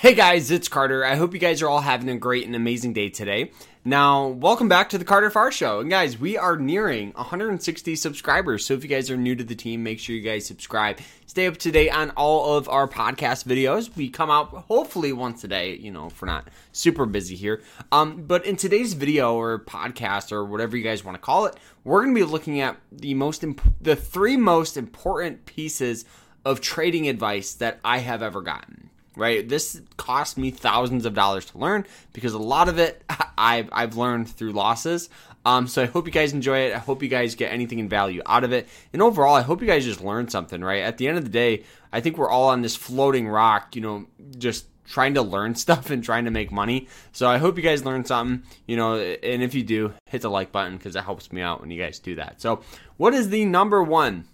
Hey guys, it's Carter. I hope you guys are all having a great and amazing day today. Now, welcome back to the Carter Far Show. And guys, we are nearing 160 subscribers. So if you guys are new to the team, make sure you guys subscribe. Stay up to date on all of our podcast videos. We come out hopefully once a day, you know, if we're not super busy here. Um, but in today's video or podcast or whatever you guys want to call it, we're going to be looking at the most imp- the three most important pieces of trading advice that I have ever gotten right? This cost me thousands of dollars to learn because a lot of it I've, I've learned through losses. Um, so I hope you guys enjoy it. I hope you guys get anything in value out of it. And overall, I hope you guys just learn something, right? At the end of the day, I think we're all on this floating rock, you know, just trying to learn stuff and trying to make money. So I hope you guys learn something, you know, and if you do, hit the like button because it helps me out when you guys do that. So, what is the number one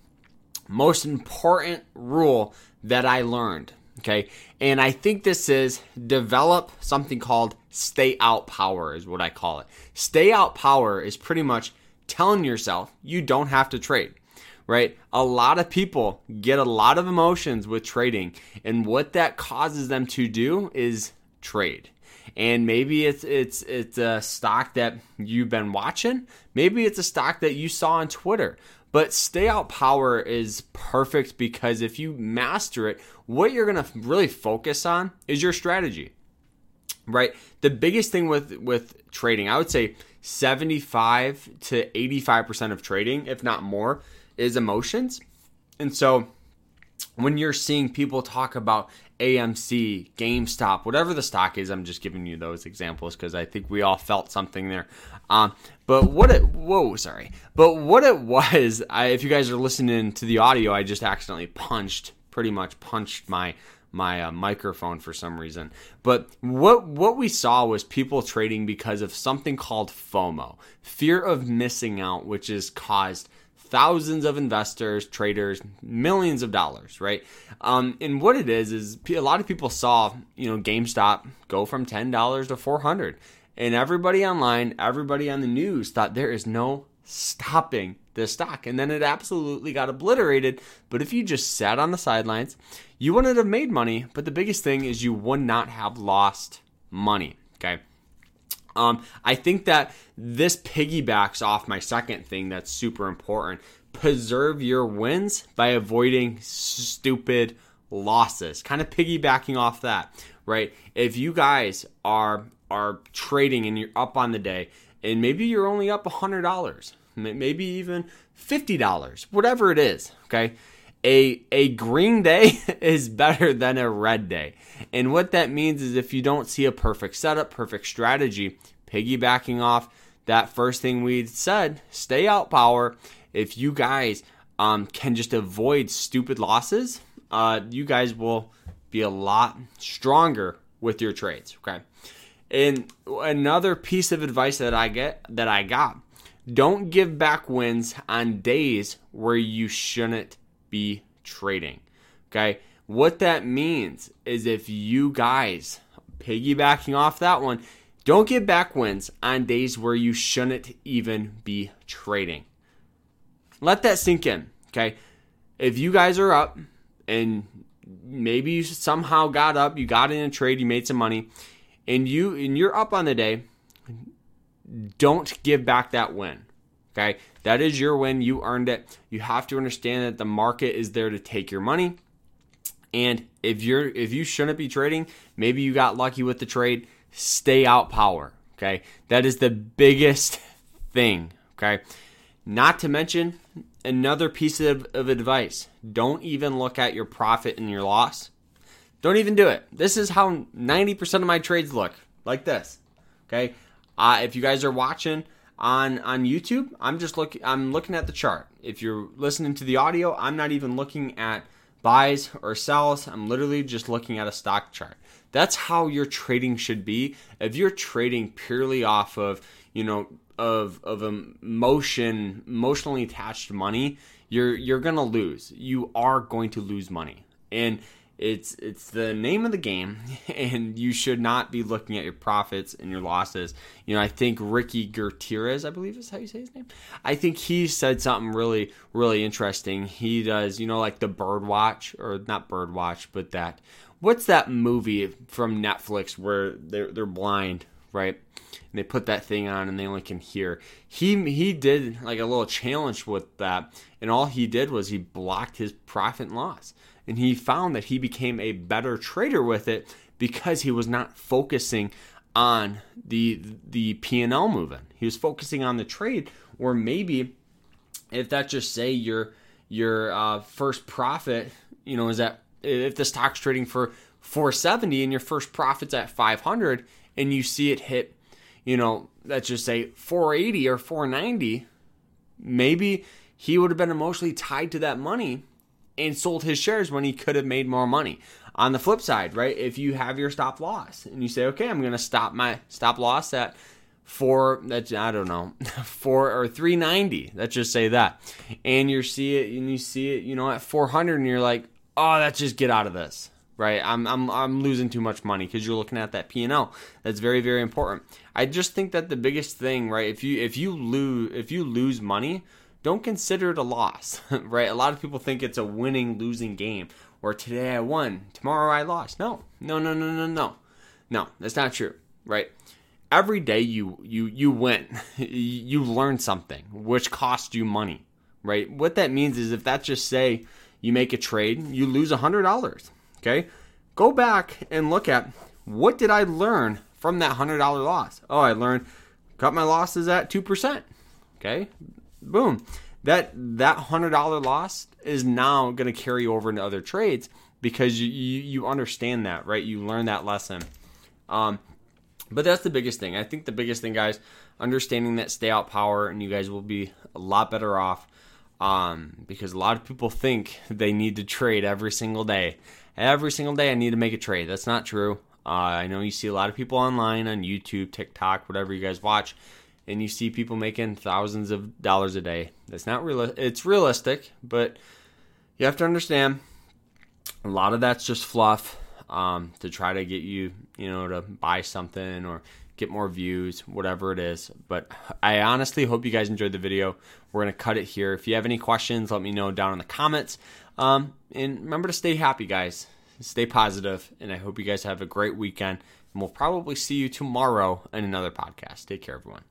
most important rule that I learned? Okay. And I think this is develop something called stay out power, is what I call it. Stay out power is pretty much telling yourself you don't have to trade, right? A lot of people get a lot of emotions with trading, and what that causes them to do is trade. And maybe it's it's it's a stock that you've been watching. Maybe it's a stock that you saw on Twitter. But stay out power is perfect because if you master it, what you're going to really focus on is your strategy. Right? The biggest thing with with trading, I would say 75 to 85% of trading, if not more, is emotions. And so when you're seeing people talk about AMC, GameStop, whatever the stock is, I'm just giving you those examples because I think we all felt something there. Um, but what it, whoa, sorry. But what it was, I, if you guys are listening to the audio, I just accidentally punched, pretty much punched my my uh, microphone for some reason. But what what we saw was people trading because of something called FOMO, fear of missing out, which is caused thousands of investors, traders, millions of dollars, right? Um, and what it is is a lot of people saw, you know, GameStop go from ten dollars to four hundred, and everybody online, everybody on the news thought there is no stopping this stock, and then it absolutely got obliterated. But if you just sat on the sidelines, you wouldn't have made money. But the biggest thing is you would not have lost money. Okay. Um, I think that this piggybacks off my second thing that's super important. Preserve your wins by avoiding stupid losses. Kind of piggybacking off that, right? If you guys are are trading and you're up on the day, and maybe you're only up hundred dollars, maybe even fifty dollars, whatever it is, okay? A, a green day is better than a red day. And what that means is if you don't see a perfect setup, perfect strategy, piggybacking off that first thing we said, stay out power. If you guys um, can just avoid stupid losses, uh, you guys will be a lot stronger with your trades. Okay. And another piece of advice that I get that I got, don't give back wins on days where you shouldn't be trading. Okay? What that means is if you guys piggybacking off that one, don't give back wins on days where you shouldn't even be trading. Let that sink in, okay? If you guys are up and maybe you somehow got up, you got in a trade, you made some money, and you and you're up on the day, don't give back that win. Okay? That is your win. You earned it. You have to understand that the market is there to take your money. And if you're if you shouldn't be trading, maybe you got lucky with the trade, stay out power. Okay? That is the biggest thing. Okay? Not to mention another piece of, of advice. Don't even look at your profit and your loss. Don't even do it. This is how 90% of my trades look. Like this. Okay? Uh, if you guys are watching, on on YouTube, I'm just looking I'm looking at the chart. If you're listening to the audio, I'm not even looking at buys or sells. I'm literally just looking at a stock chart. That's how your trading should be. If you're trading purely off of, you know, of of emotion, emotionally attached money, you're you're to lose. You are going to lose money. And it's it's the name of the game, and you should not be looking at your profits and your losses. You know, I think Ricky Gutierrez, I believe is how you say his name. I think he said something really really interesting. He does, you know, like the bird watch or not bird watch, but that what's that movie from Netflix where they're they're blind, right? And they put that thing on and they only can hear. He he did like a little challenge with that, and all he did was he blocked his profit and loss, and he found that he became a better trader with it because he was not focusing on the the P and L moving. He was focusing on the trade, or maybe if that just say your your uh, first profit, you know, is that if the stock's trading for 470 and your first profit's at 500 and you see it hit, you know, let's just say 480 or 490, maybe he would have been emotionally tied to that money and sold his shares when he could have made more money. On the flip side, right? If you have your stop loss and you say, okay, I'm going to stop my stop loss at four that's I don't know four or three ninety. Let's just say that, and you see it and you see it, you know, at four hundred, and you're like, oh, let's just get out of this, right? I'm I'm I'm losing too much money because you're looking at that P and L. That's very very important. I just think that the biggest thing, right? If you if you lose if you lose money, don't consider it a loss, right? A lot of people think it's a winning losing game. Or today I won, tomorrow I lost. No, no, no, no, no, no, no. That's not true, right? every day you you you win you learn something which costs you money right what that means is if that's just say you make a trade you lose a hundred dollars okay go back and look at what did i learn from that hundred dollar loss oh i learned cut my losses at 2% okay boom that that hundred dollar loss is now going to carry over into other trades because you, you, you understand that right you learn that lesson um, but that's the biggest thing. I think the biggest thing, guys, understanding that stay out power, and you guys will be a lot better off. Um, because a lot of people think they need to trade every single day. Every single day, I need to make a trade. That's not true. Uh, I know you see a lot of people online on YouTube, TikTok, whatever you guys watch, and you see people making thousands of dollars a day. That's not real. It's realistic, but you have to understand a lot of that's just fluff um, to try to get you, you know, to buy something or get more views, whatever it is. But I honestly hope you guys enjoyed the video. We're to cut it here. If you have any questions, let me know down in the comments. Um, and remember to stay happy, guys. Stay positive, and I hope you guys have a great weekend. And we'll probably see you tomorrow in another podcast. Take care, everyone.